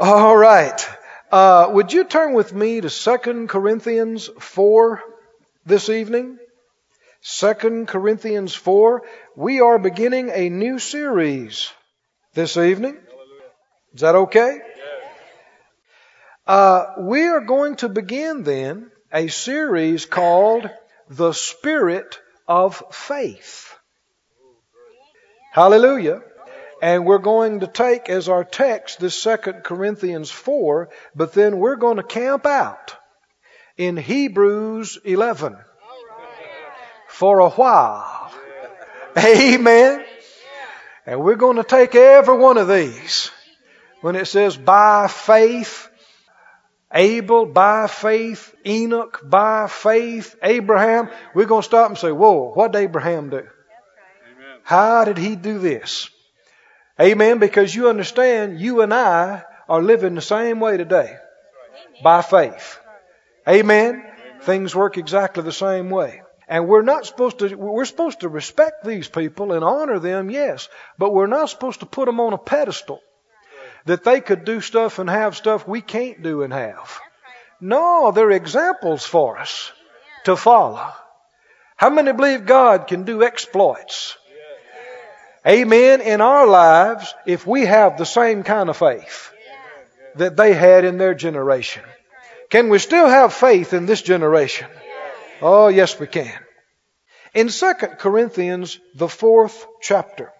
All right. Uh, would you turn with me to 2 Corinthians 4 this evening? 2 Corinthians 4. We are beginning a new series this evening. Is that okay? Uh, we are going to begin then a series called The Spirit of Faith. Hallelujah. And we're going to take as our text this Second Corinthians 4, but then we're going to camp out in Hebrews 11 for a while. Amen. And we're going to take every one of these. When it says by faith, Abel by faith, Enoch by faith, Abraham, we're going to stop and say, whoa, what did Abraham do? How did he do this? Amen. Because you understand, you and I are living the same way today by faith. Amen. Things work exactly the same way. And we're not supposed to, we're supposed to respect these people and honor them, yes, but we're not supposed to put them on a pedestal that they could do stuff and have stuff we can't do and have. No, they're examples for us to follow. How many believe God can do exploits? Amen. In our lives, if we have the same kind of faith that they had in their generation, can we still have faith in this generation? Oh, yes, we can. In 2 Corinthians, the fourth chapter,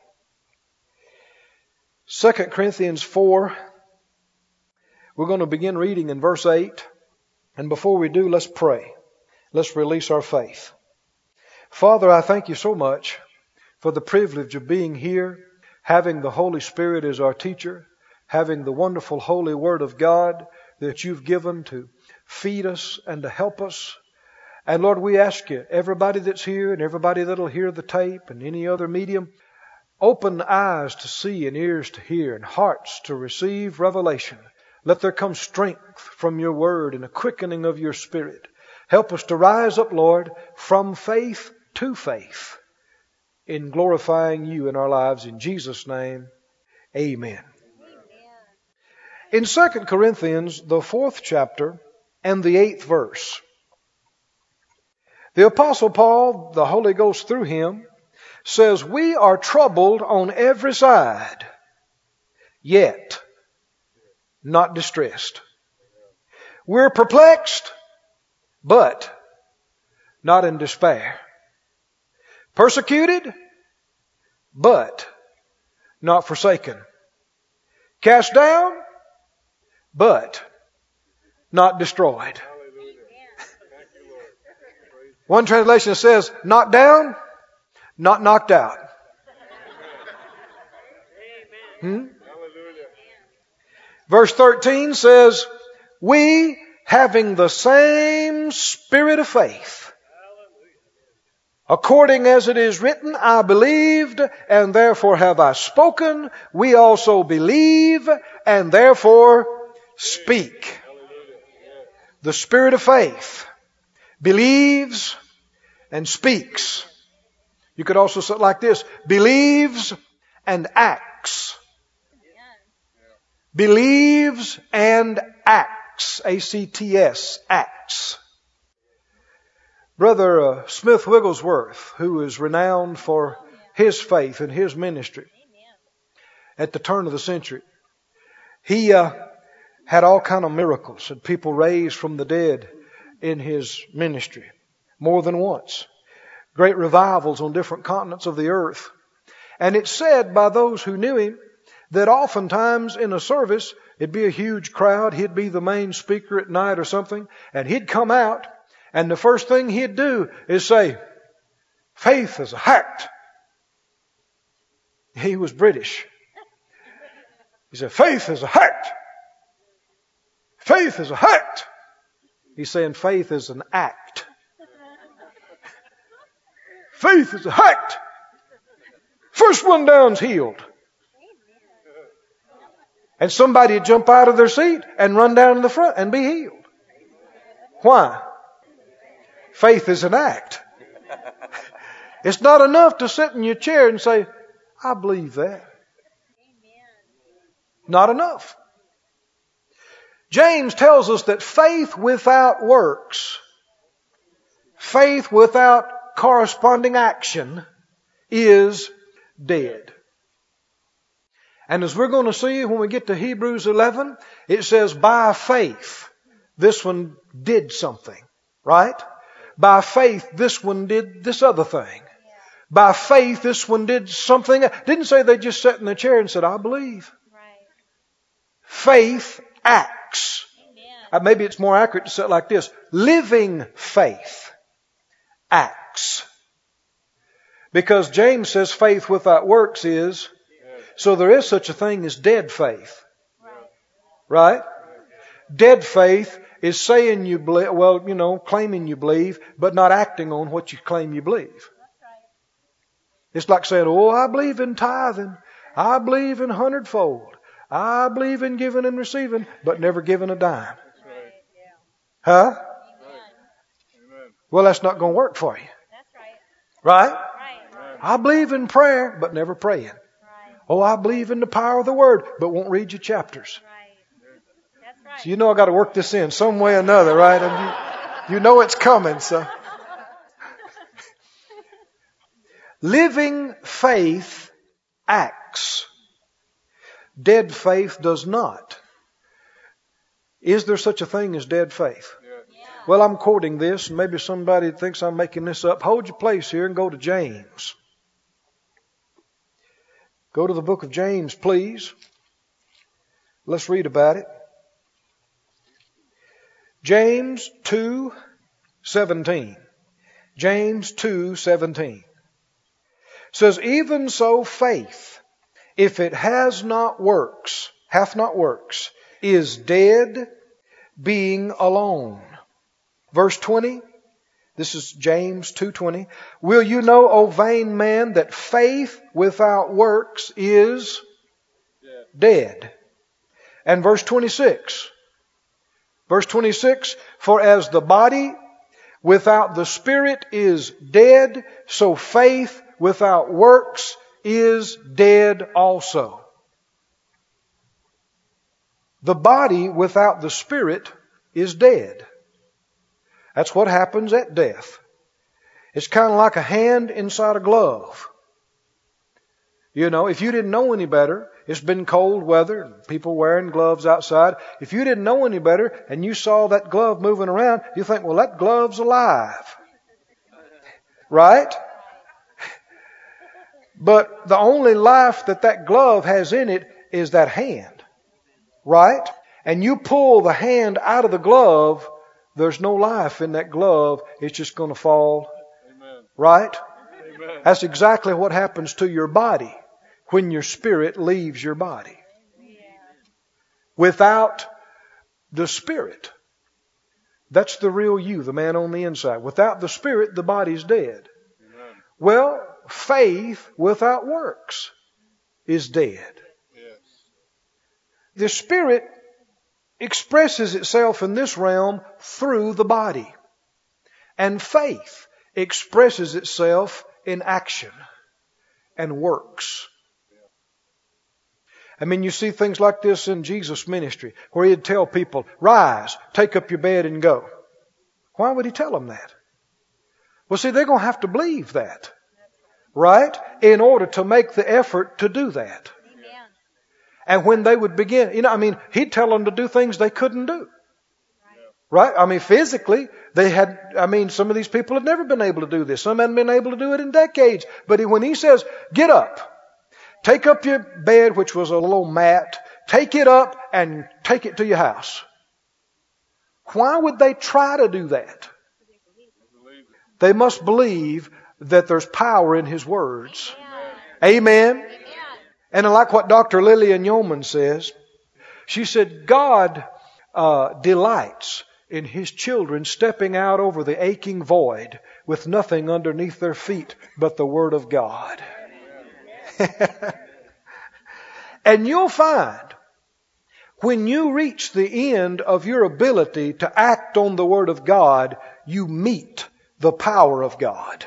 2 Corinthians 4, we're going to begin reading in verse 8. And before we do, let's pray. Let's release our faith. Father, I thank you so much for the privilege of being here, having the Holy Spirit as our teacher, having the wonderful holy Word of God that you've given to feed us and to help us. And Lord, we ask you, everybody that's here and everybody that'll hear the tape and any other medium, open eyes to see and ears to hear and hearts to receive revelation. Let there come strength from your word and a quickening of your spirit. Help us to rise up, Lord, from faith to faith in glorifying you in our lives. In Jesus' name, amen. In 2 Corinthians, the fourth chapter and the eighth verse, the Apostle Paul, the Holy Ghost through him, says, We are troubled on every side, yet not distressed. We're perplexed, but not in despair. Persecuted, but not forsaken. Cast down, but not destroyed. One translation says, knocked down, not knocked out. Hmm? Verse 13 says, We, having the same spirit of faith, According as it is written, I believed, and therefore have I spoken. We also believe, and therefore speak. The spirit of faith believes and speaks. You could also say it like this believes and acts. Believes and acts. A C T S, acts. Brother uh, Smith Wigglesworth, who is renowned for his faith and his ministry at the turn of the century, he uh, had all kind of miracles and people raised from the dead in his ministry more than once. Great revivals on different continents of the earth. And it's said by those who knew him that oftentimes in a service, it'd be a huge crowd, he'd be the main speaker at night or something, and he'd come out and the first thing he'd do is say, faith is a act. He was British. He said, faith is a act. Faith is a act. He's saying faith is an act. faith is a act. First one down's healed. And somebody would jump out of their seat and run down to the front and be healed. Why? Faith is an act. It's not enough to sit in your chair and say, I believe that. Not enough. James tells us that faith without works, faith without corresponding action is dead. And as we're going to see when we get to Hebrews 11, it says by faith, this one did something, right? By faith, this one did this other thing. By faith, this one did something. Didn't say they just sat in the chair and said, I believe. Faith acts. Uh, maybe it's more accurate to say it like this. Living faith acts. Because James says faith without works is, so there is such a thing as dead faith. Right? Dead faith is saying you believe, well, you know, claiming you believe, but not acting on what you claim you believe. It's like saying, oh, I believe in tithing. I believe in hundredfold. I believe in giving and receiving, but never giving a dime. Huh? Well, that's not going to work for you. Right? I believe in prayer, but never praying. Oh, I believe in the power of the word, but won't read your chapters. So you know I got to work this in some way or another, right? And you, you know it's coming, so. Living faith acts. Dead faith does not. Is there such a thing as dead faith? Well, I'm quoting this, and maybe somebody thinks I'm making this up. Hold your place here and go to James. Go to the book of James, please. Let's read about it. James 2:17. James 2:17 says even so faith if it has not works hath not works is dead being alone. Verse 20 this is James 2:20. Will you know, O vain man, that faith without works is dead. And verse 26. Verse 26, for as the body without the spirit is dead, so faith without works is dead also. The body without the spirit is dead. That's what happens at death. It's kind of like a hand inside a glove. You know, if you didn't know any better, it's been cold weather, people wearing gloves outside. If you didn't know any better and you saw that glove moving around, you think, well, that glove's alive. Right? But the only life that that glove has in it is that hand. Right? And you pull the hand out of the glove, there's no life in that glove. It's just going to fall. Amen. Right? Amen. That's exactly what happens to your body when your spirit leaves your body. Without the spirit, that's the real you, the man on the inside. Without the spirit, the body's dead. Well, faith without works is dead. The spirit expresses itself in this realm through the body. And faith expresses itself in action and works. I mean, you see things like this in Jesus' ministry, where he'd tell people, rise, take up your bed and go. Why would he tell them that? Well, see, they're going to have to believe that, right? In order to make the effort to do that. And when they would begin, you know, I mean, he'd tell them to do things they couldn't do. Right? I mean, physically, they had, I mean, some of these people had never been able to do this. Some hadn't been able to do it in decades. But when he says, get up, take up your bed, which was a little mat, take it up and take it to your house. Why would they try to do that? They must believe that there's power in his words. Amen. And I like what Dr. Lilian Yeoman says. She said, God uh, delights in his children stepping out over the aching void with nothing underneath their feet but the Word of God. and you'll find when you reach the end of your ability to act on the Word of God, you meet the power of God.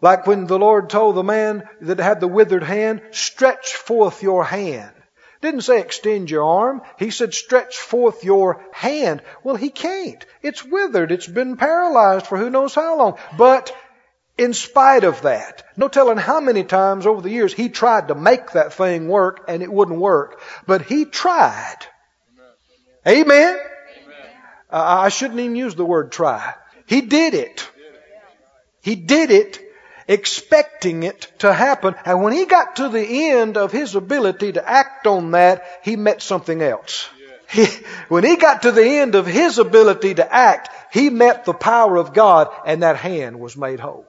Like when the Lord told the man that had the withered hand, stretch forth your hand. Didn't say extend your arm. He said stretch forth your hand. Well, he can't. It's withered. It's been paralyzed for who knows how long. But in spite of that, no telling how many times over the years he tried to make that thing work and it wouldn't work. But he tried. Amen. Amen. Uh, I shouldn't even use the word try. He did it. He did it expecting it to happen. And when he got to the end of his ability to act on that, he met something else. He, when he got to the end of his ability to act, he met the power of God and that hand was made whole.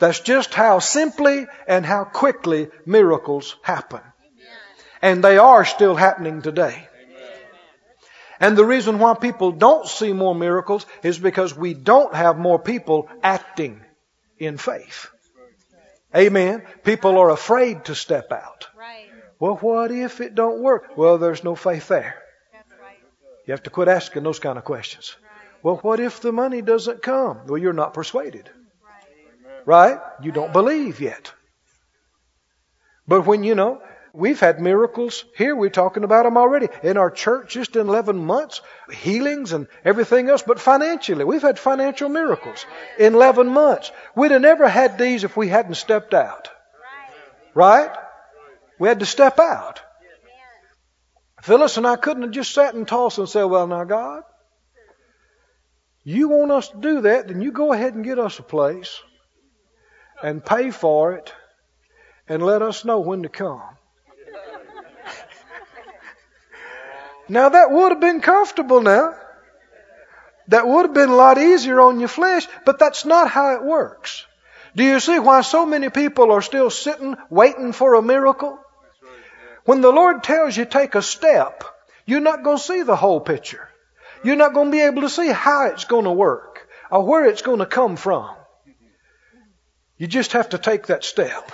That's just how simply and how quickly miracles happen. And they are still happening today. And the reason why people don't see more miracles is because we don't have more people acting in faith. Amen. People are afraid to step out. Well, what if it don't work? Well, there's no faith there. You have to quit asking those kind of questions. Well, what if the money doesn't come? Well, you're not persuaded. Right? You don't believe yet. But when you know, We've had miracles here. We're talking about them already. In our church, just in 11 months, healings and everything else, but financially. We've had financial miracles in 11 months. We'd have never had these if we hadn't stepped out. Right? We had to step out. Phyllis and I couldn't have just sat and tossed and said, well, now, God, you want us to do that, then you go ahead and get us a place and pay for it and let us know when to come. Now that would have been comfortable now. That would have been a lot easier on your flesh, but that's not how it works. Do you see why so many people are still sitting waiting for a miracle? When the Lord tells you take a step, you're not going to see the whole picture. You're not going to be able to see how it's going to work or where it's going to come from. You just have to take that step.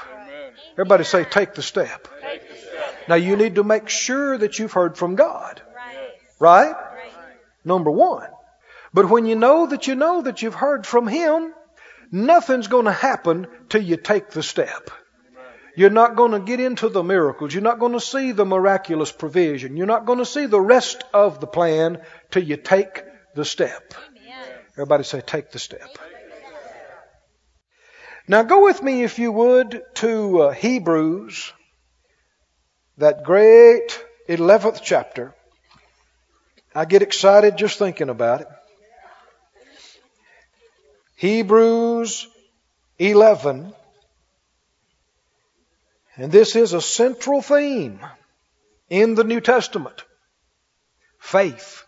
Everybody say, take the step. Now you need to make sure that you've heard from God. Right? Number one. But when you know that you know that you've heard from Him, nothing's going to happen till you take the step. You're not going to get into the miracles. You're not going to see the miraculous provision. You're not going to see the rest of the plan till you take the step. Everybody say, take the step. Now go with me, if you would, to uh, Hebrews, that great 11th chapter. I get excited just thinking about it. Hebrews 11. And this is a central theme in the New Testament. Faith.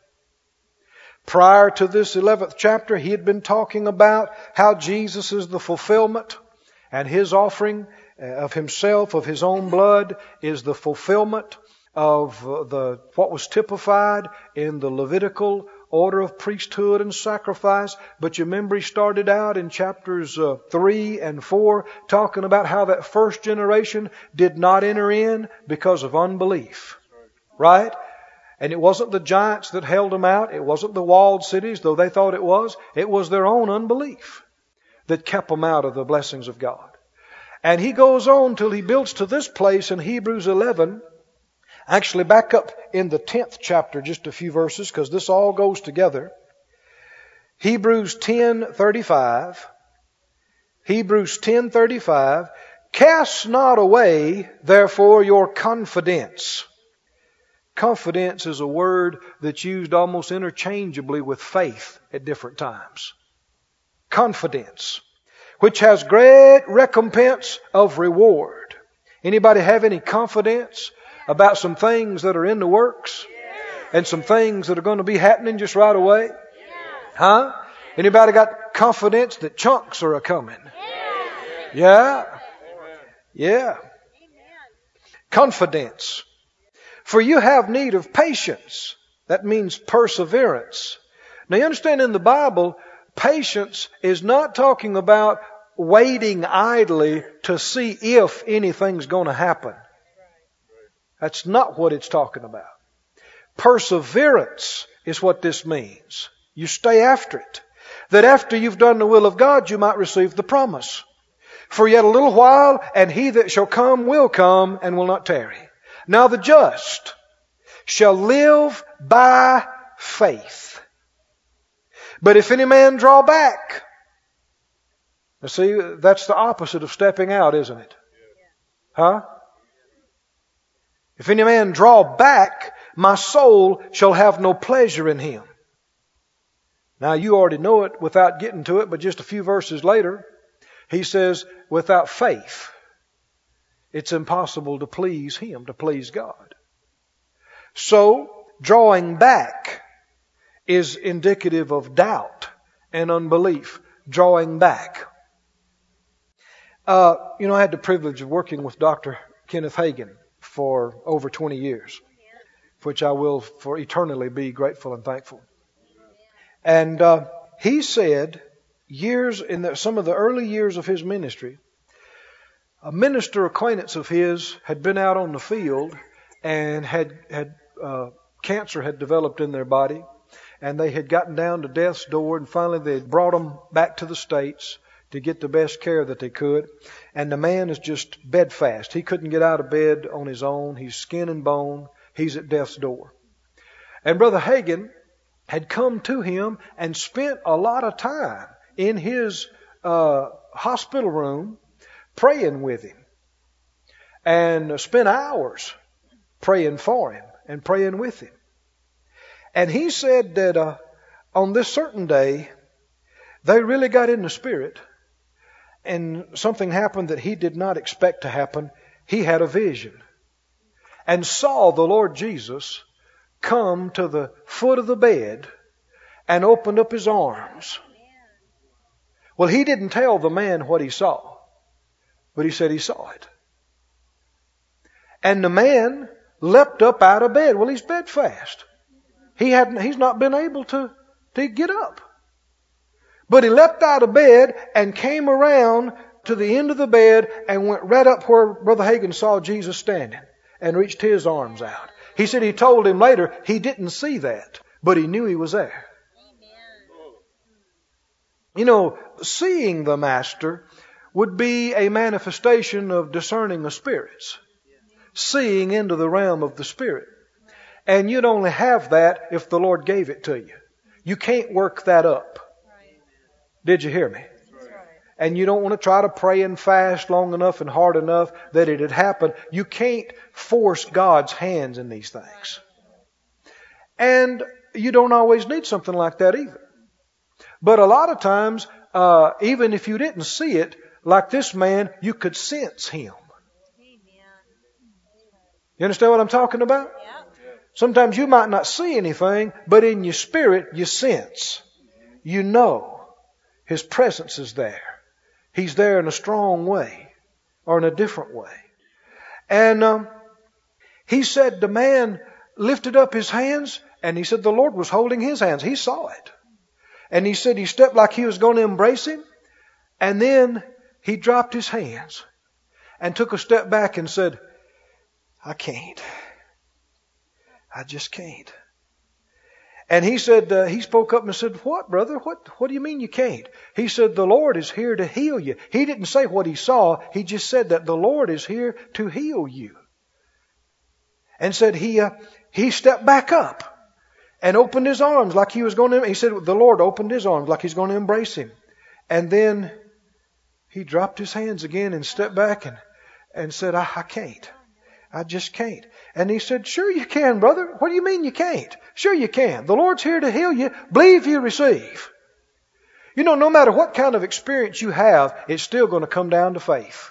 Prior to this 11th chapter, he had been talking about how Jesus is the fulfillment and his offering of himself, of his own blood, is the fulfillment of uh, the what was typified in the Levitical order of priesthood and sacrifice. But you remember he started out in chapters uh, 3 and 4 talking about how that first generation did not enter in because of unbelief. Right? And it wasn't the giants that held them out. It wasn't the walled cities, though they thought it was. It was their own unbelief that kept them out of the blessings of God. And he goes on till he builds to this place in Hebrews 11 Actually, back up in the 10th chapter, just a few verses, because this all goes together. Hebrews 10:35. Hebrews 10:35. Cast not away, therefore, your confidence. Confidence is a word that's used almost interchangeably with faith at different times. Confidence, which has great recompense of reward. Anybody have any confidence about some things that are in the works and some things that are going to be happening just right away? Huh? Anybody got confidence that chunks are a coming? Yeah. Yeah. Confidence. For you have need of patience. That means perseverance. Now you understand in the Bible, patience is not talking about waiting idly to see if anything's going to happen. That's not what it's talking about. Perseverance is what this means. You stay after it. That after you've done the will of God, you might receive the promise. For yet a little while, and he that shall come will come and will not tarry. Now the just shall live by faith. But if any man draw back, now see, that's the opposite of stepping out, isn't it? Huh? If any man draw back, my soul shall have no pleasure in him. Now you already know it without getting to it, but just a few verses later, he says, without faith, it's impossible to please him, to please God. So, drawing back is indicative of doubt and unbelief. Drawing back. Uh, you know, I had the privilege of working with Dr. Kenneth Hagin for over 20 years, which I will for eternally be grateful and thankful. And uh, he said, years in the, some of the early years of his ministry, a minister acquaintance of his had been out on the field and had had uh, cancer had developed in their body, and they had gotten down to death's door, and finally they had brought him back to the states to get the best care that they could. And the man is just bedfast. He couldn't get out of bed on his own. He's skin and bone. He's at death's door. And Brother Hagin had come to him and spent a lot of time in his uh, hospital room praying with him and spent hours praying for him and praying with him. And he said that uh, on this certain day, they really got in the spirit and something happened that he did not expect to happen. He had a vision and saw the Lord Jesus come to the foot of the bed and opened up his arms. Well, he didn't tell the man what he saw, but he said he saw it. And the man leapt up out of bed. Well, he's bedfast. He hadn't, he's not been able to, to get up. But he leapt out of bed and came around to the end of the bed and went right up where Brother Hagin saw Jesus standing and reached his arms out. He said he told him later he didn't see that, but he knew he was there. You know, seeing the Master would be a manifestation of discerning the spirits, seeing into the realm of the Spirit. And you'd only have that if the Lord gave it to you. You can't work that up. Did you hear me? and you don't want to try to pray and fast long enough and hard enough that it had happened. You can't force God's hands in these things. And you don't always need something like that either. But a lot of times, uh, even if you didn't see it, like this man, you could sense him. You understand what I'm talking about? Sometimes you might not see anything, but in your spirit, you sense. You know his presence is there. He's there in a strong way or in a different way. And um, he said the man lifted up his hands and he said the Lord was holding his hands. He saw it. And he said he stepped like he was going to embrace him. And then he dropped his hands and took a step back and said, I can't. I just can't. And he said, uh, he spoke up and said, what, brother? What, what do you mean you can't? He said, the Lord is here to heal you. He didn't say what he saw. He just said that the Lord is here to heal you. And said he, uh, he stepped back up and opened his arms like he was going to, he said the Lord opened his arms like he's going to embrace him. And then he dropped his hands again and stepped back and, and said, I, I can't. I just can't. And he said, Sure you can, brother. What do you mean you can't? Sure you can. The Lord's here to heal you. Believe you receive. You know, no matter what kind of experience you have, it's still going to come down to faith.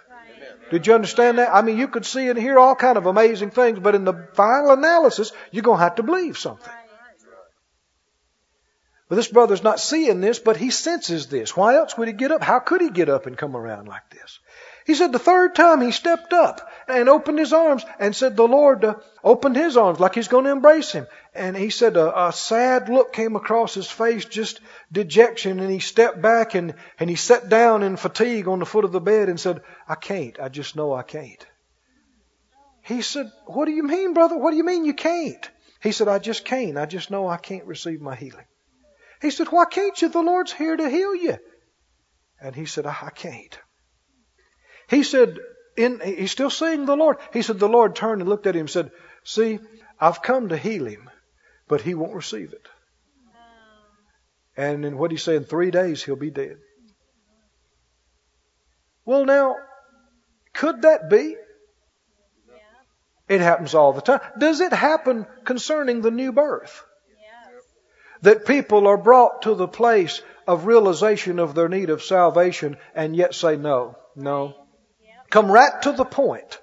Did you understand that? I mean, you could see and hear all kind of amazing things, but in the final analysis, you're going to have to believe something. But this brother's not seeing this, but he senses this. Why else would he get up? How could he get up and come around like this? He said the third time he stepped up and opened his arms and said the Lord uh, opened his arms like he's going to embrace him. And he said a, a, sad look came across his face, just dejection. And he stepped back and, and he sat down in fatigue on the foot of the bed and said, I can't. I just know I can't. He said, What do you mean, brother? What do you mean you can't? He said, I just can't. I just know I can't receive my healing. He said, Why can't you? The Lord's here to heal you. And he said, I, can't. He said, in, he's still seeing the Lord. He said, the Lord turned and looked at him and said, see, I've come to heal him, but he won't receive it. And in what he said, in three days he'll be dead. Well, now, could that be? It happens all the time. Does it happen concerning the new birth? That people are brought to the place of realization of their need of salvation and yet say no, no. Come right to the point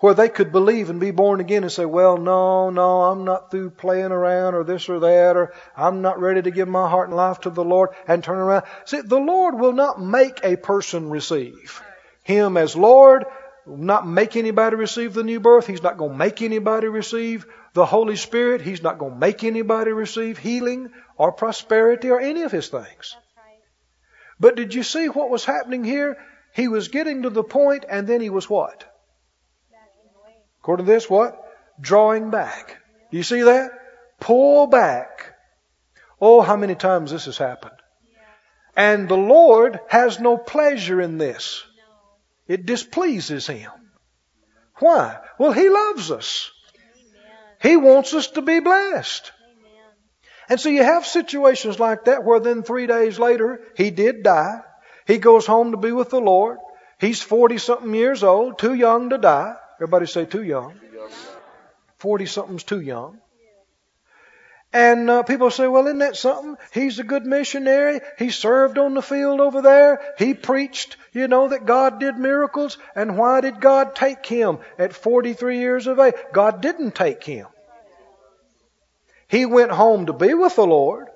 where they could believe and be born again and say, well, no, no, I'm not through playing around or this or that, or I'm not ready to give my heart and life to the Lord and turn around. See, the Lord will not make a person receive Him as Lord, not make anybody receive the new birth. He's not going to make anybody receive the Holy Spirit. He's not going to make anybody receive healing or prosperity or any of His things. But did you see what was happening here? He was getting to the point and then he was what? According to this, what? Drawing back. Do you see that? Pull back. Oh, how many times this has happened. And the Lord has no pleasure in this. It displeases Him. Why? Well, He loves us. He wants us to be blessed. And so you have situations like that where then three days later, He did die. He goes home to be with the Lord. He's 40 something years old, too young to die. Everybody say too young. 40 something's too young. And uh, people say, well, isn't that something? He's a good missionary. He served on the field over there. He preached, you know, that God did miracles. And why did God take him at 43 years of age? God didn't take him. He went home to be with the Lord.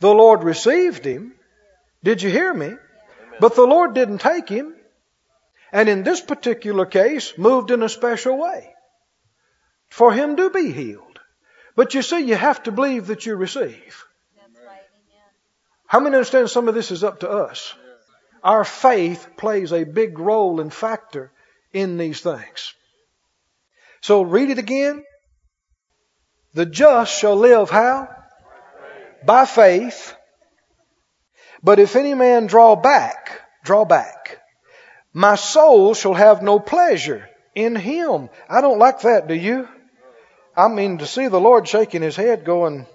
The Lord received him. Did you hear me? But the Lord didn't take him. And in this particular case, moved in a special way for him to be healed. But you see, you have to believe that you receive. How many understand some of this is up to us? Our faith plays a big role and factor in these things. So read it again. The just shall live how? By faith. But if any man draw back, draw back. My soul shall have no pleasure in him. I don't like that, do you? I mean, to see the Lord shaking his head going,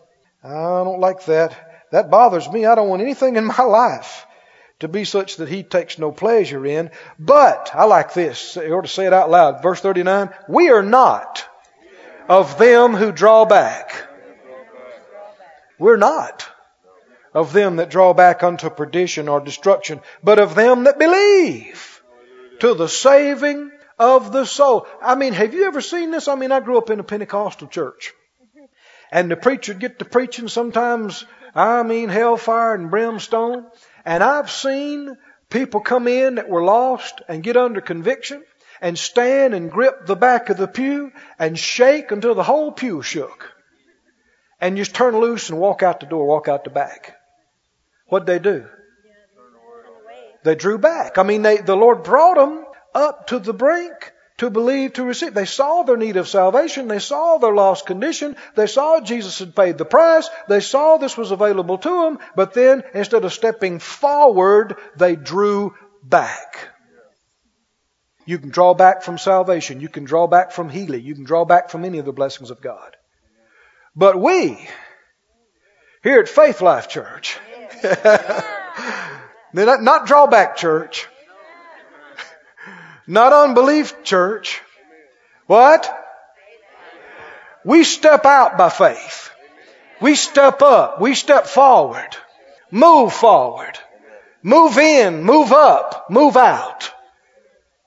I don't like that. That bothers me. I don't want anything in my life to be such that he takes no pleasure in. But, I like this. You ought to say it out loud. Verse 39. We are not of them who draw back. We're not of them that draw back unto perdition or destruction, but of them that believe to the saving of the soul. I mean, have you ever seen this? I mean, I grew up in a Pentecostal church. And the preacher would get to preaching sometimes, I mean, hellfire and brimstone. And I've seen people come in that were lost and get under conviction and stand and grip the back of the pew and shake until the whole pew shook. And just turn loose and walk out the door, walk out the back. What'd they do? They drew back. I mean, they, the Lord brought them up to the brink to believe, to receive. They saw their need of salvation. They saw their lost condition. They saw Jesus had paid the price. They saw this was available to them. But then, instead of stepping forward, they drew back. You can draw back from salvation. You can draw back from healing. You can draw back from any of the blessings of God. But we, here at Faith Life Church, not, not drawback church, not unbelief church. What? We step out by faith. We step up. We step forward. Move forward. Move in, move up, move out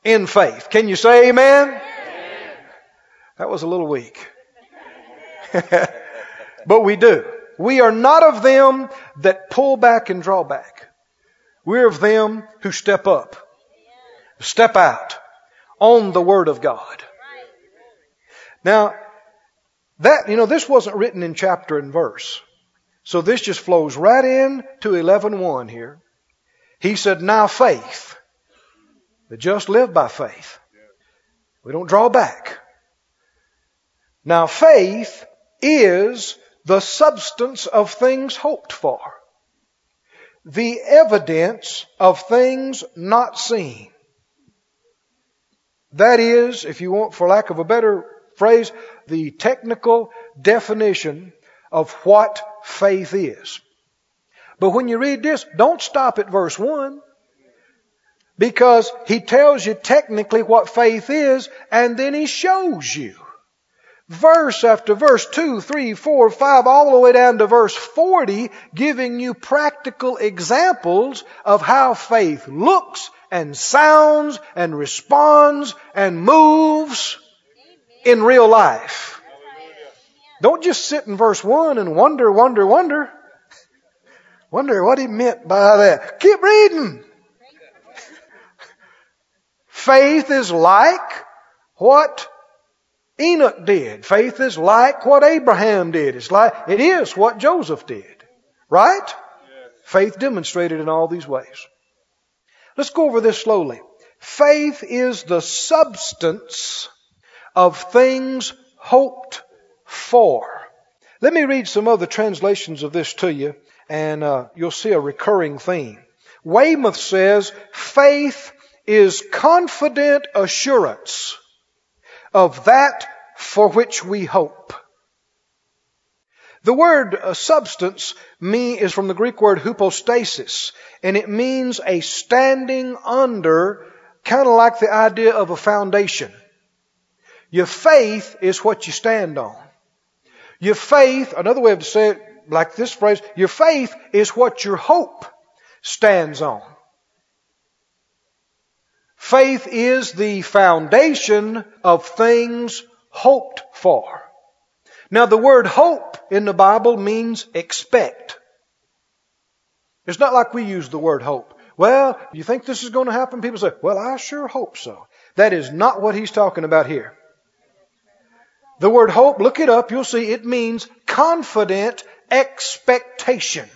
in faith. Can you say amen? amen. That was a little weak. but we do. We are not of them that pull back and draw back. We're of them who step up, step out on the Word of God. Now, that, you know, this wasn't written in chapter and verse. So this just flows right in to 11.1 here. He said, now faith. The just live by faith. We don't draw back. Now faith is the substance of things hoped for, the evidence of things not seen. That is, if you want, for lack of a better phrase, the technical definition of what faith is. But when you read this, don't stop at verse 1 because he tells you technically what faith is and then he shows you. Verse after verse 2, 3, 4, 5, all the way down to verse 40, giving you practical examples of how faith looks and sounds and responds and moves in real life. Don't just sit in verse 1 and wonder, wonder, wonder. Wonder what he meant by that. Keep reading. Faith is like what Enoch did. Faith is like what Abraham did. It's like, it is what Joseph did. Right? Yes. Faith demonstrated in all these ways. Let's go over this slowly. Faith is the substance of things hoped for. Let me read some other translations of this to you, and uh, you'll see a recurring theme. Weymouth says, faith is confident assurance of that for which we hope. The word uh, substance me is from the Greek word hypostasis, and it means a standing under, kind of like the idea of a foundation. Your faith is what you stand on. Your faith, another way to say it like this phrase, your faith is what your hope stands on. Faith is the foundation of things hoped for. Now the word hope in the Bible means expect. It's not like we use the word hope. Well, you think this is going to happen? People say, well, I sure hope so. That is not what he's talking about here. The word hope, look it up, you'll see it means confident expectation.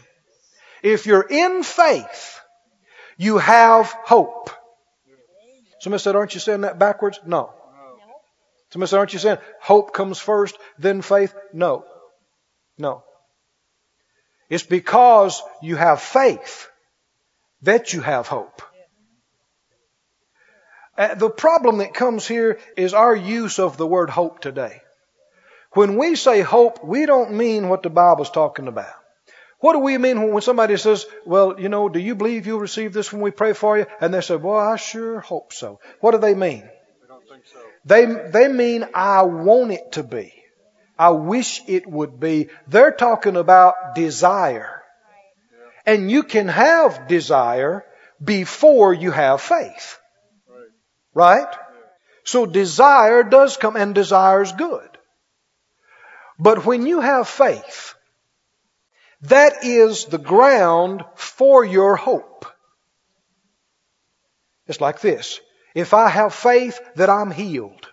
If you're in faith, you have hope. Somebody said, aren't you saying that backwards? No. Somebody said, aren't you saying hope comes first, then faith? No. No. It's because you have faith that you have hope. Uh, the problem that comes here is our use of the word hope today. When we say hope, we don't mean what the Bible's talking about. What do we mean when somebody says, well, you know, do you believe you'll receive this when we pray for you? And they say, well, I sure hope so. What do they mean? So. They, they mean, I want it to be. I wish it would be. They're talking about desire. And you can have desire before you have faith. Right? So desire does come, and desire is good. But when you have faith, that is the ground for your hope. It's like this. If I have faith that I'm healed,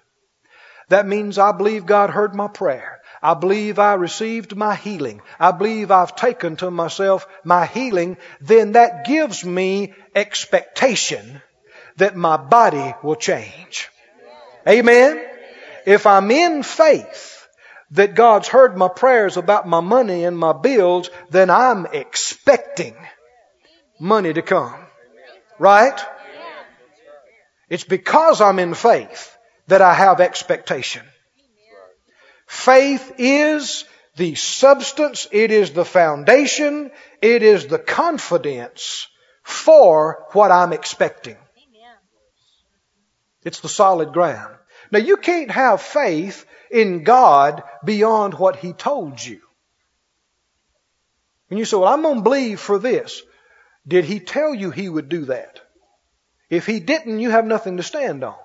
that means I believe God heard my prayer. I believe I received my healing. I believe I've taken to myself my healing. Then that gives me expectation that my body will change. Amen. If I'm in faith, that God's heard my prayers about my money and my bills, then I'm expecting money to come. Right? It's because I'm in faith that I have expectation. Faith is the substance, it is the foundation, it is the confidence for what I'm expecting. It's the solid ground. Now you can't have faith in God beyond what He told you. And you say, well, I'm going to believe for this. Did He tell you He would do that? If He didn't, you have nothing to stand on.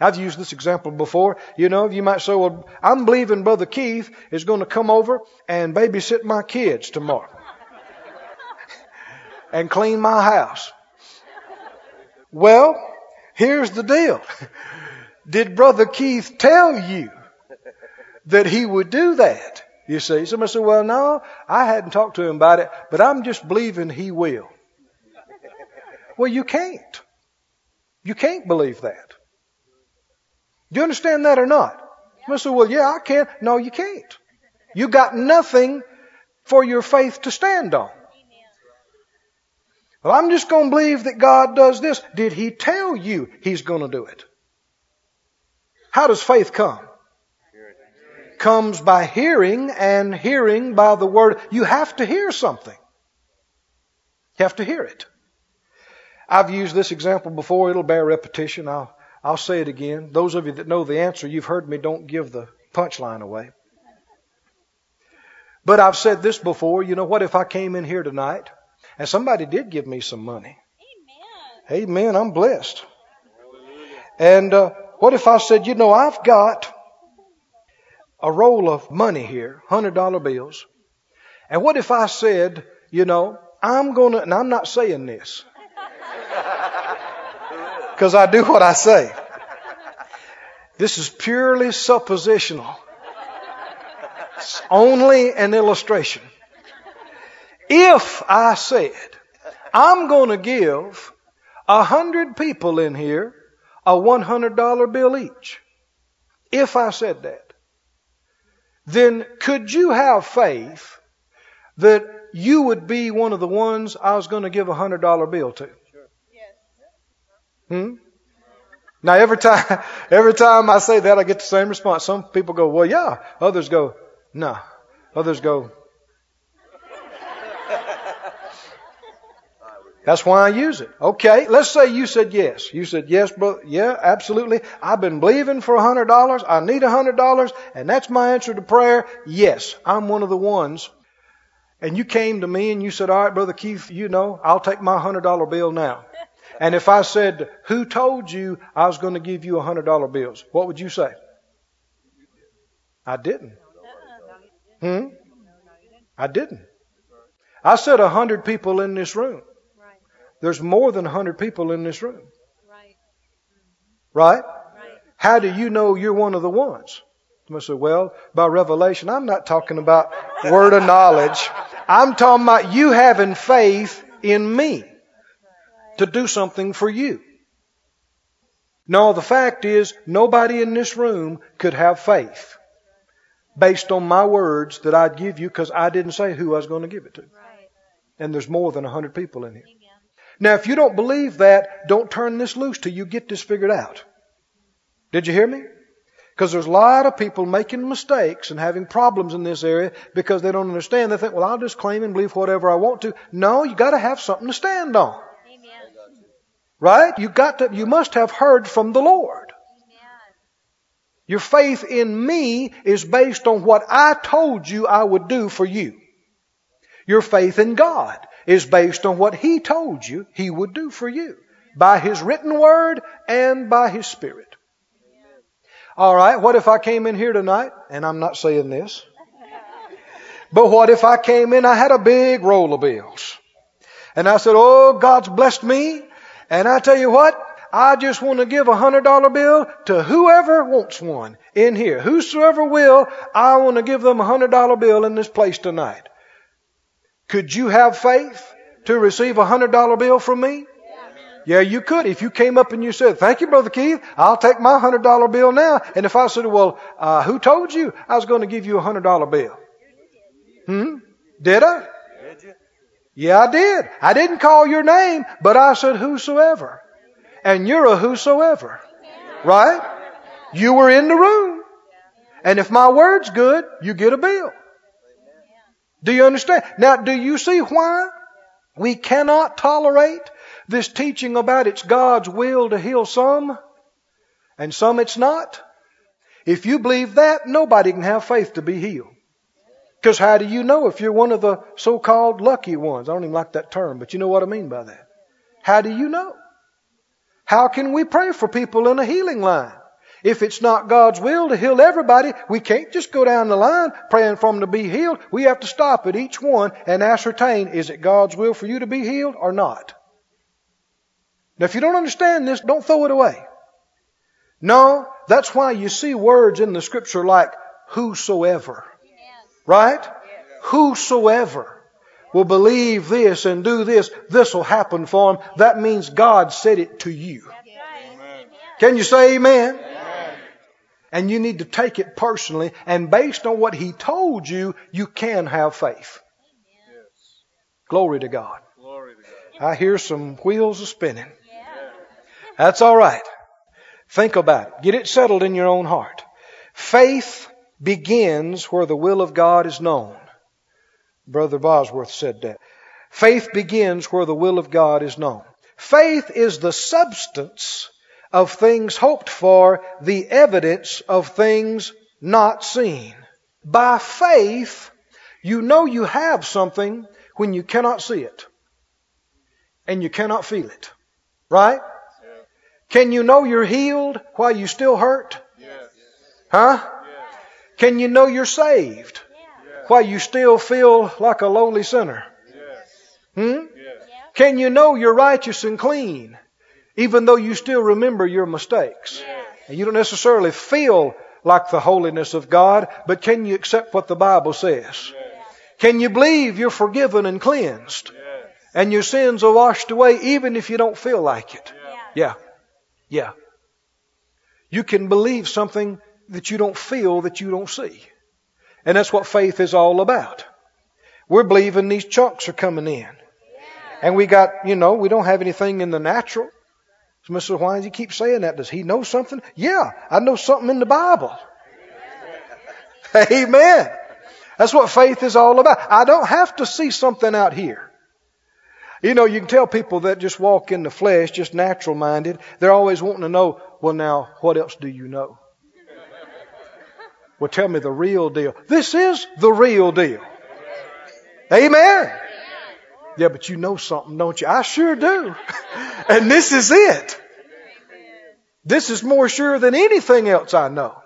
I've used this example before. You know, you might say, well, I'm believing Brother Keith is going to come over and babysit my kids tomorrow. and clean my house. Well, here's the deal. Did Brother Keith tell you that he would do that? You see, somebody said, well, no, I hadn't talked to him about it, but I'm just believing he will. Well, you can't. You can't believe that. Do you understand that or not? Somebody said, well, yeah, I can. No, you can't. You got nothing for your faith to stand on. Well, I'm just going to believe that God does this. Did He tell you He's going to do it? How does faith come? Comes by hearing and hearing by the word. You have to hear something. You have to hear it. I've used this example before. It'll bear repetition. I'll, I'll say it again. Those of you that know the answer, you've heard me. Don't give the punchline away. But I've said this before. You know what? If I came in here tonight and somebody did give me some money. Amen. Amen. I'm blessed. And uh, what if I said, you know, I've got a roll of money here, hundred dollar bills. And what if I said, you know, I'm gonna, and I'm not saying this, because I do what I say. This is purely suppositional. It's only an illustration. If I said, I'm to give a hundred people in here a $100 bill each, if I said that, then could you have faith that you would be one of the ones I was going to give a $100 bill to? Hmm? Now every time, every time I say that, I get the same response. Some people go, well, yeah. Others go, no. Others go, That's why I use it. Okay, let's say you said yes. You said yes, but Yeah, absolutely. I've been believing for a hundred dollars. I need a hundred dollars, and that's my answer to prayer. Yes, I'm one of the ones. And you came to me and you said, "All right, brother Keith, you know, I'll take my hundred dollar bill now." And if I said, "Who told you I was going to give you a hundred dollar bills?" What would you say? I didn't. Hmm. I didn't. I said a hundred people in this room. There's more than 100 people in this room. Right. Right? How do you know you're one of the ones? I say, well, by revelation. I'm not talking about word of knowledge. I'm talking about you having faith in me to do something for you. No, the fact is, nobody in this room could have faith based on my words that I'd give you because I didn't say who I was going to give it to. And there's more than a hundred people in here. Now, if you don't believe that, don't turn this loose till you get this figured out. Did you hear me? Because there's a lot of people making mistakes and having problems in this area because they don't understand. They think, well, I'll just claim and believe whatever I want to. No, you gotta have something to stand on. Amen. Right? You got to, you must have heard from the Lord. Amen. Your faith in me is based on what I told you I would do for you. Your faith in God is based on what He told you He would do for you by His written word and by His Spirit. All right, what if I came in here tonight, and I'm not saying this, but what if I came in, I had a big roll of bills, and I said, oh, God's blessed me, and I tell you what, I just want to give a hundred dollar bill to whoever wants one in here. Whosoever will, I want to give them a hundred dollar bill in this place tonight. Could you have faith to receive a hundred dollar bill from me? Yeah, you could. If you came up and you said, thank you, Brother Keith, I'll take my hundred dollar bill now. And if I said, well, uh, who told you I was going to give you a hundred dollar bill? Hmm? Did I? Yeah, I did. I didn't call your name, but I said whosoever. And you're a whosoever. Right? You were in the room. And if my word's good, you get a bill. Do you understand? Now, do you see why we cannot tolerate this teaching about it's God's will to heal some and some it's not? If you believe that, nobody can have faith to be healed. Because how do you know if you're one of the so-called lucky ones? I don't even like that term, but you know what I mean by that. How do you know? How can we pray for people in a healing line? If it's not God's will to heal everybody, we can't just go down the line praying for them to be healed. We have to stop at each one and ascertain, is it God's will for you to be healed or not? Now, if you don't understand this, don't throw it away. No, that's why you see words in the scripture like whosoever. Right? Whosoever will believe this and do this, this will happen for them. That means God said it to you. Can you say amen? And you need to take it personally. And based on what He told you, you can have faith. Yes. Glory to God. Glory to God. I hear some wheels are spinning. Yeah. That's all right. Think about it. Get it settled in your own heart. Faith begins where the will of God is known. Brother Bosworth said that. Faith begins where the will of God is known. Faith is the substance of things hoped for, the evidence of things not seen. By faith, you know you have something when you cannot see it and you cannot feel it. Right? Can you know you're healed while you still hurt? Huh? Can you know you're saved while you still feel like a lowly sinner? Hmm? Can you know you're righteous and clean even though you still remember your mistakes? And you don't necessarily feel like the holiness of God, but can you accept what the Bible says? Can you believe you're forgiven and cleansed? And your sins are washed away even if you don't feel like it? Yeah. Yeah. You can believe something that you don't feel that you don't see. And that's what faith is all about. We're believing these chunks are coming in. And we got, you know, we don't have anything in the natural. So Mr. Why does he keep saying that? Does he know something? Yeah, I know something in the Bible. Amen. That's what faith is all about. I don't have to see something out here. You know, you can tell people that just walk in the flesh, just natural minded, they're always wanting to know, well, now, what else do you know? Well, tell me the real deal. This is the real deal. Amen. Yeah, but you know something, don't you? I sure do. and this is it. This is more sure than anything else I know.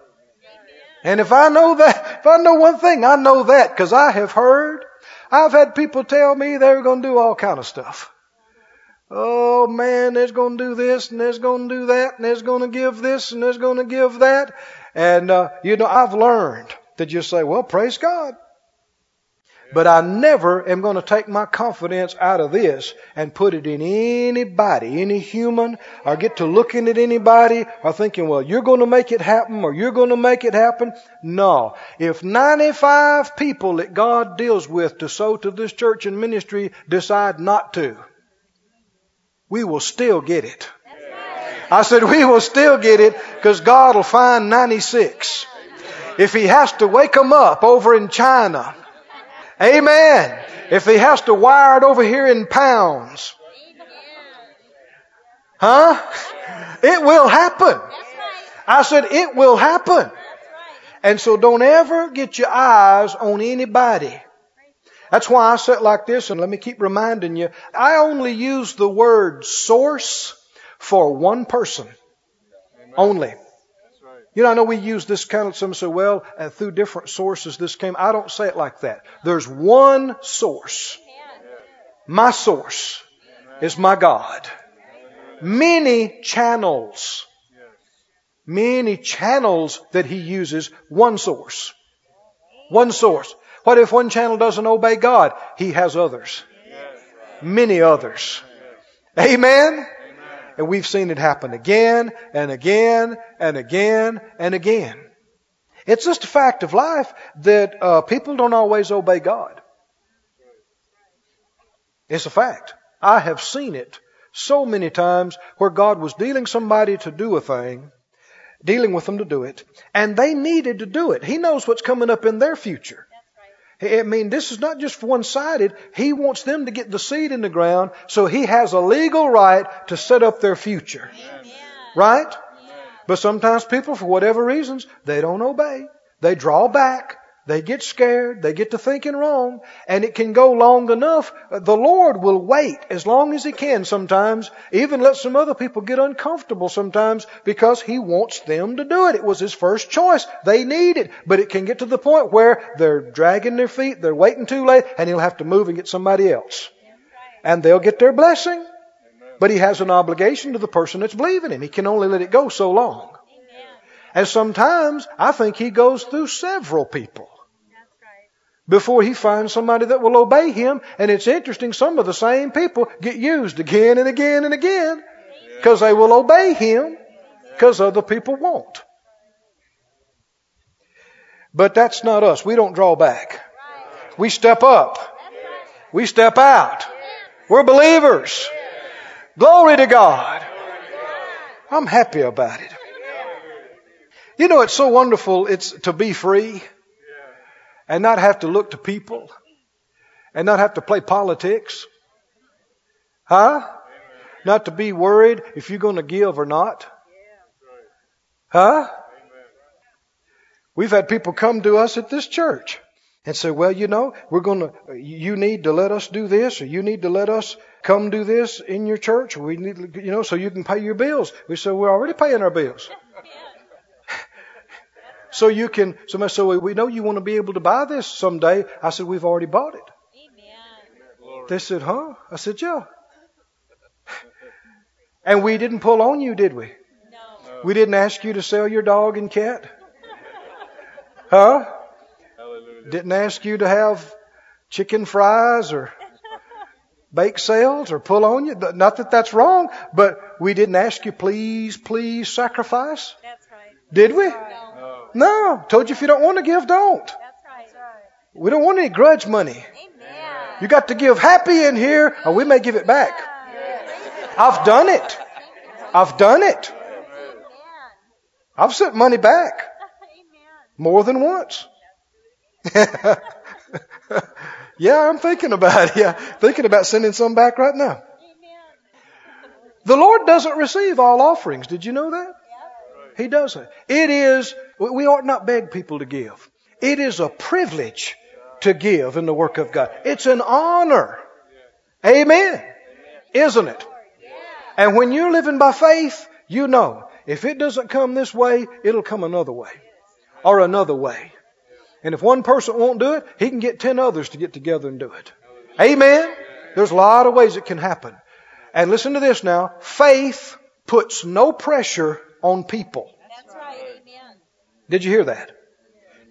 And if I know that, if I know one thing, I know that because I have heard, I've had people tell me they're going to do all kind of stuff. Oh man, they're going to do this and they're going to do that and they're going to give this and they're going to give that. And, uh, you know, I've learned to just say, well, praise God. But I never am going to take my confidence out of this and put it in anybody, any human, or get to looking at anybody or thinking, well, you're going to make it happen or you're going to make it happen. No. If 95 people that God deals with to sow to this church and ministry decide not to, we will still get it. I said, we will still get it because God will find 96. If He has to wake them up over in China, Amen. If he has to wire it over here in pounds. Huh? It will happen. I said, it will happen. And so don't ever get your eyes on anybody. That's why I sit like this, and let me keep reminding you, I only use the word source for one person. Only. You know, I know we use this kind of, some say, well, and through different sources this came. I don't say it like that. There's one source. My source is my God. Many channels. Many channels that he uses, one source. One source. What if one channel doesn't obey God? He has others. Many others. Amen? And we've seen it happen again and again and again and again. It's just a fact of life that uh, people don't always obey God. It's a fact. I have seen it so many times where God was dealing somebody to do a thing, dealing with them to do it, and they needed to do it. He knows what's coming up in their future. I mean, this is not just one sided. He wants them to get the seed in the ground so he has a legal right to set up their future. Amen. Right? But sometimes people, for whatever reasons, they don't obey. They draw back. They get scared. They get to thinking wrong. And it can go long enough. Uh, the Lord will wait as long as He can sometimes, even let some other people get uncomfortable sometimes because He wants them to do it. It was His first choice. They need it. But it can get to the point where they're dragging their feet, they're waiting too late, and He'll have to move and get somebody else. And they'll get their blessing. But He has an obligation to the person that's believing Him. He can only let it go so long. And sometimes I think He goes through several people before he finds somebody that will obey him. And it's interesting, some of the same people get used again and again and again because they will obey him because other people won't. But that's not us. We don't draw back. We step up. We step out. We're believers. Glory to God. I'm happy about it. You know, it's so wonderful it's to be free and not have to look to people and not have to play politics. Huh? Not to be worried if you're going to give or not. Huh? We've had people come to us at this church and say, well, you know, we're going to, you need to let us do this or you need to let us come do this in your church. We need, you know, so you can pay your bills. We said, we're already paying our bills. So you can, somebody said, well, we know you want to be able to buy this someday. I said, we've already bought it. Amen. They said, huh? I said, yeah. and we didn't pull on you, did we? No. We didn't ask you to sell your dog and cat. Huh? Hallelujah. Didn't ask you to have chicken fries or bake sales or pull on you. Not that that's wrong, but we didn't ask you, please, please sacrifice. That's right. Did we? No. No. Told you if you don't want to give, don't. That's right. We don't want any grudge money. Amen. You got to give happy in here, or we may give it back. I've done it. I've done it. I've sent money back. More than once. yeah, I'm thinking about it. Yeah, thinking about sending some back right now. The Lord doesn't receive all offerings. Did you know that? He doesn't. It is, we ought not beg people to give. It is a privilege to give in the work of God. It's an honor. Amen. Isn't it? And when you're living by faith, you know, if it doesn't come this way, it'll come another way or another way. And if one person won't do it, he can get ten others to get together and do it. Amen. There's a lot of ways it can happen. And listen to this now. Faith puts no pressure on people. Right. Did you hear that?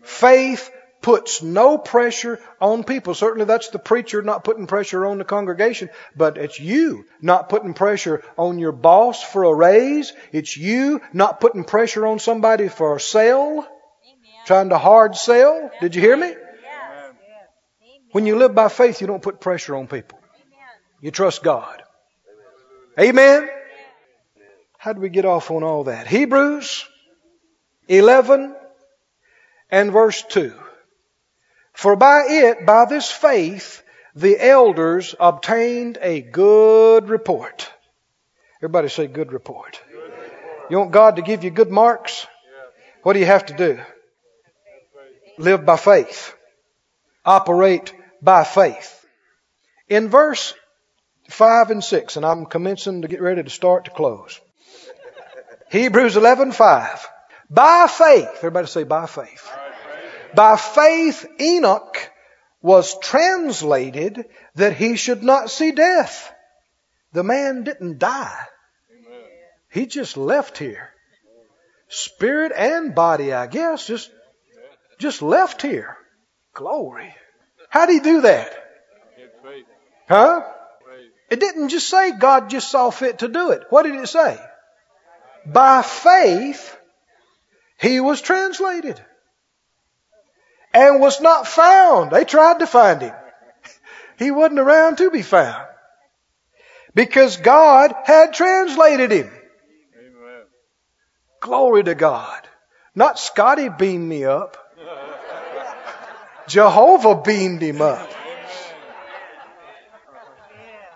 Faith puts no pressure on people. Certainly that's the preacher not putting pressure on the congregation, but it's you not putting pressure on your boss for a raise. It's you not putting pressure on somebody for a sale. Trying to hard sell? Did you hear me? When you live by faith, you don't put pressure on people. You trust God. Amen? How do we get off on all that? Hebrews 11 and verse 2. For by it, by this faith, the elders obtained a good report. Everybody say good report. You want God to give you good marks? What do you have to do? live by faith, operate by faith. In verse 5 and 6, and I'm commencing to get ready to start to close. Hebrews 11:5. By faith, everybody say by faith. By faith, Enoch was translated that he should not see death. The man didn't die. He just left here. Spirit and body, I guess, just just left here. Glory. How did he do that? Huh? It didn't just say God just saw fit to do it. What did it say? By faith, he was translated and was not found. They tried to find him. He wasn't around to be found because God had translated him. Amen. Glory to God. Not Scotty beamed me up. Jehovah beamed him up.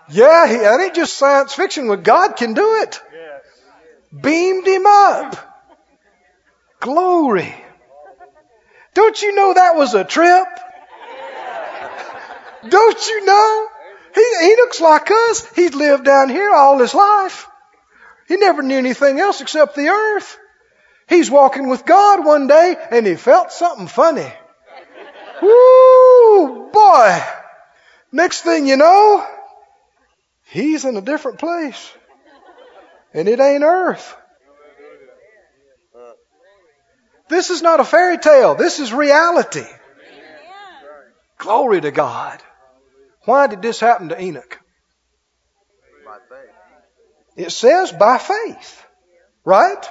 Yeah, he, that ain't just science fiction. When God can do it. Beamed him up. Glory. Don't you know that was a trip? Don't you know? He, he looks like us. He's lived down here all his life. He never knew anything else except the earth. He's walking with God one day and he felt something funny. Woo, boy. Next thing you know, he's in a different place. And it ain't earth. This is not a fairy tale. This is reality. Glory to God. Why did this happen to Enoch? It says by faith. Right?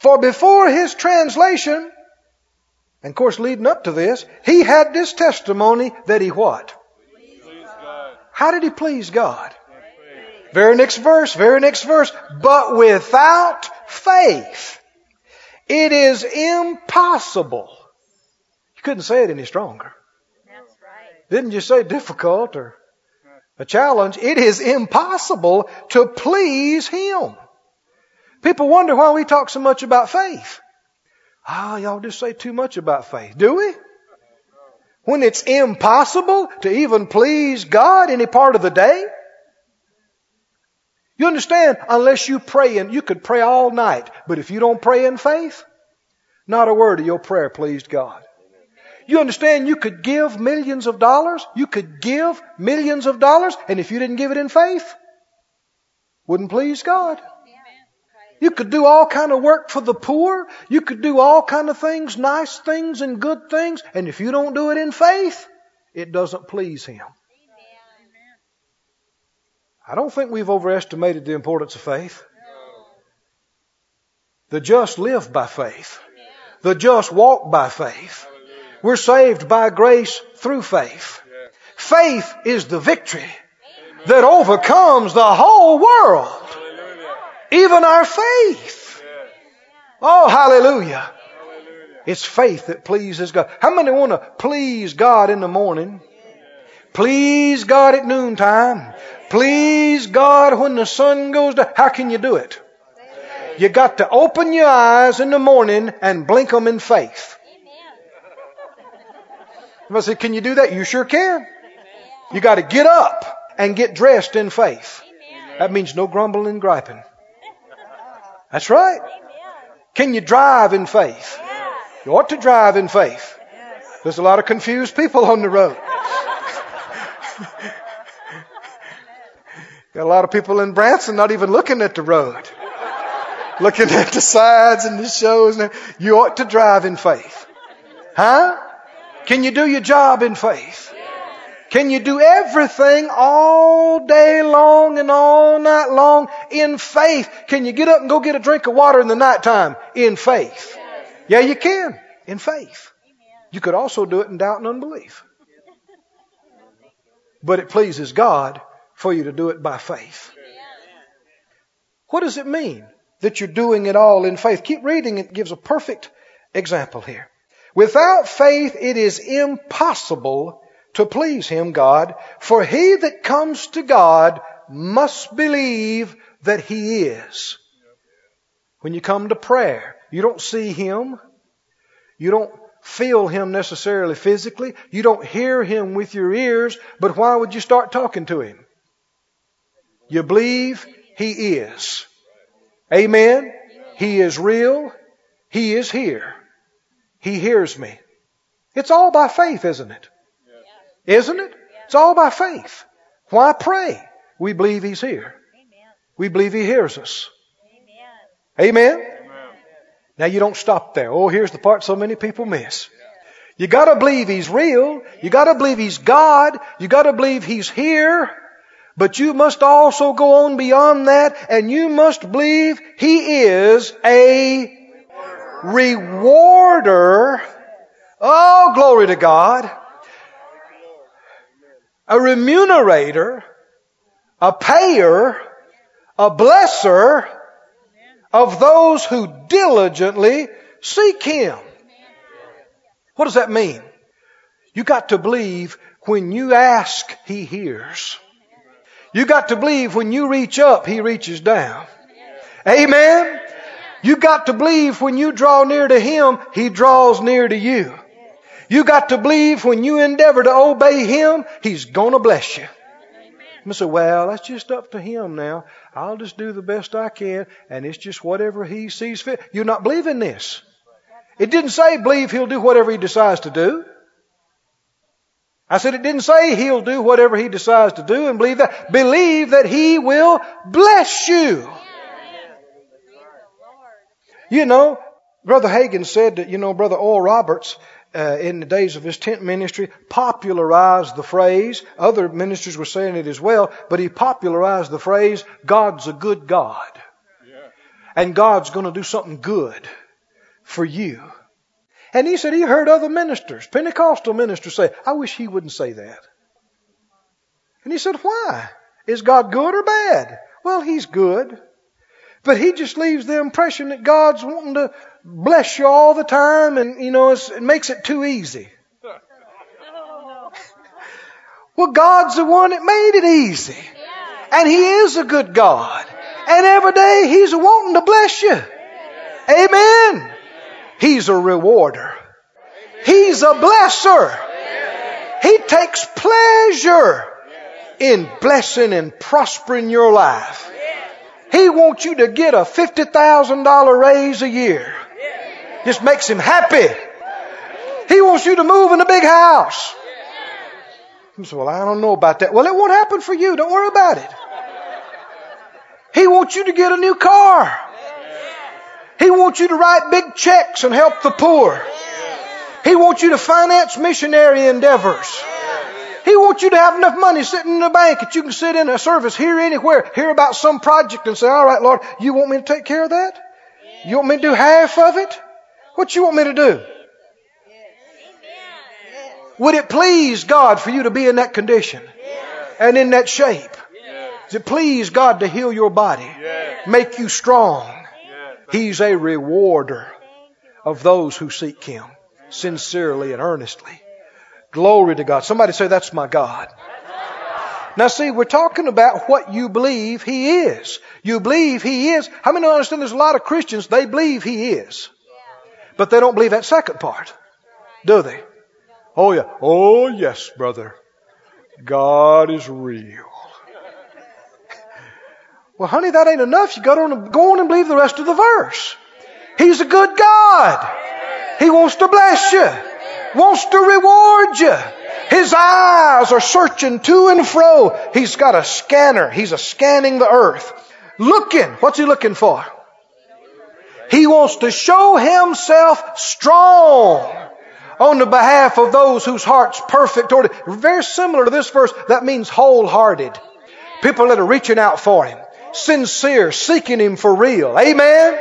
For before his translation, and of course, leading up to this, he had this testimony that he what? How did he please God? Very next verse, very next verse. But without faith, It is impossible. You couldn't say it any stronger. That's right. Didn't you say difficult or a challenge? It is impossible to please Him. People wonder why we talk so much about faith. Ah, oh, y'all just say too much about faith. Do we? When it's impossible to even please God any part of the day? You understand? Unless you pray and you could pray all night, but if you don't pray in faith, not a word of your prayer pleased God. You understand you could give millions of dollars? You could give millions of dollars, and if you didn't give it in faith, wouldn't please God. You could do all kind of work for the poor. You could do all kind of things, nice things and good things. And if you don't do it in faith, it doesn't please Him. I don't think we've overestimated the importance of faith. The just live by faith. The just walk by faith. We're saved by grace through faith. Faith is the victory that overcomes the whole world. Even our faith. Oh, hallelujah. It's faith that pleases God. How many want to please God in the morning? Please God at noontime. Please God when the sun goes down. How can you do it? You got to open your eyes in the morning and blink them in faith. I said, can you do that? You sure can. You got to get up and get dressed in faith. That means no grumbling and griping. That's right. Can you drive in faith? You ought to drive in faith. There's a lot of confused people on the road. Got a lot of people in Branson not even looking at the road. looking at the sides and the shows. You ought to drive in faith. Huh? Can you do your job in faith? Can you do everything all day long and all night long in faith? Can you get up and go get a drink of water in the nighttime in faith? Yeah, you can. In faith. You could also do it in doubt and unbelief. But it pleases God for you to do it by faith. What does it mean that you're doing it all in faith? Keep reading, it gives a perfect example here. Without faith, it is impossible to please Him, God, for he that comes to God must believe that He is. When you come to prayer, you don't see Him. You don't feel Him necessarily physically. You don't hear Him with your ears, but why would you start talking to Him? You believe He is. Amen? He is real. He is here. He hears me. It's all by faith, isn't it? Isn't it? It's all by faith. Why pray? We believe He's here. We believe He hears us. Amen? Now you don't stop there. Oh, here's the part so many people miss. You gotta believe He's real. You gotta believe He's God. You gotta believe He's here. But you must also go on beyond that and you must believe He is a rewarder. Oh, glory to God a remunerator, a payer, a blesser of those who diligently seek Him. What does that mean? You got to believe when you ask, He hears. You got to believe when you reach up, He reaches down. Amen? You got to believe when you draw near to Him, He draws near to you. You got to believe when you endeavor to obey Him, He's gonna bless you. You say, well, that's just up to Him now. I'll just do the best I can, and it's just whatever He sees fit. You're not believing this. It didn't say believe He'll do whatever He decides to do. I said it didn't say He'll do whatever He decides to do and believe that. Believe that He will bless you. You know, Brother Hagin said that, you know, Brother Oral Roberts, uh, in the days of his tent ministry, popularized the phrase. Other ministers were saying it as well, but he popularized the phrase, God's a good God. And God's going to do something good for you. And he said he heard other ministers, Pentecostal ministers say, I wish he wouldn't say that. And he said, why? Is God good or bad? Well, he's good. But he just leaves the impression that God's wanting to bless you all the time, and you know it makes it too easy. Well, God's the one that made it easy. And He is a good God. And every day He's wanting to bless you. Amen. He's a rewarder. He's a blesser. He takes pleasure in blessing and prospering your life. He wants you to get a $50,000 raise a year. Just makes him happy. He wants you to move in a big house. You say, well, I don't know about that. Well, it won't happen for you. Don't worry about it. He wants you to get a new car. He wants you to write big checks and help the poor. He wants you to finance missionary endeavors. He wants you to have enough money sitting in the bank that you can sit in a service here anywhere, hear about some project and say, all right, Lord, you want me to take care of that? You want me to do half of it? What you want me to do? Would it please God for you to be in that condition and in that shape? Does it please God to heal your body? Make you strong? He's a rewarder of those who seek Him sincerely and earnestly. Glory to God. Somebody say, That's my God. Now see, we're talking about what you believe He is. You believe He is. How many understand there's a lot of Christians, they believe He is. But they don't believe that second part. Do they? Oh yeah. Oh yes, brother. God is real. Well, honey, that ain't enough. You got to go on and believe the rest of the verse. He's a good God. He wants to bless you. Wants to reward you. His eyes are searching to and fro. He's got a scanner. He's a scanning the earth. Looking. What's he looking for? He wants to show himself strong on the behalf of those whose hearts perfect toward. Very similar to this verse, that means wholehearted. People that are reaching out for him. Sincere, seeking him for real. Amen?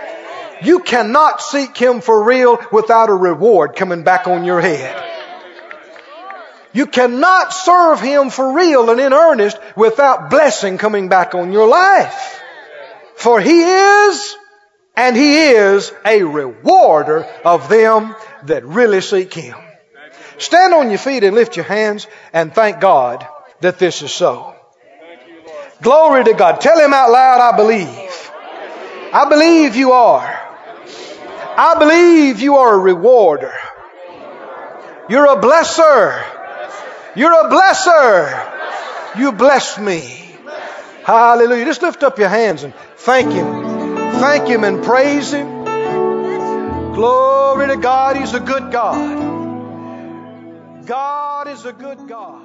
You cannot seek him for real without a reward coming back on your head. You cannot serve him for real and in earnest without blessing coming back on your life. For he is and he is a rewarder of them that really seek him. Stand on your feet and lift your hands and thank God that this is so. Glory to God. Tell him out loud, I believe. I believe you are. I believe you are a rewarder. You're a blesser. You're a blesser. You bless me. Hallelujah. Just lift up your hands and thank him. Thank Him and praise Him. Glory to God. He's a good God. God is a good God.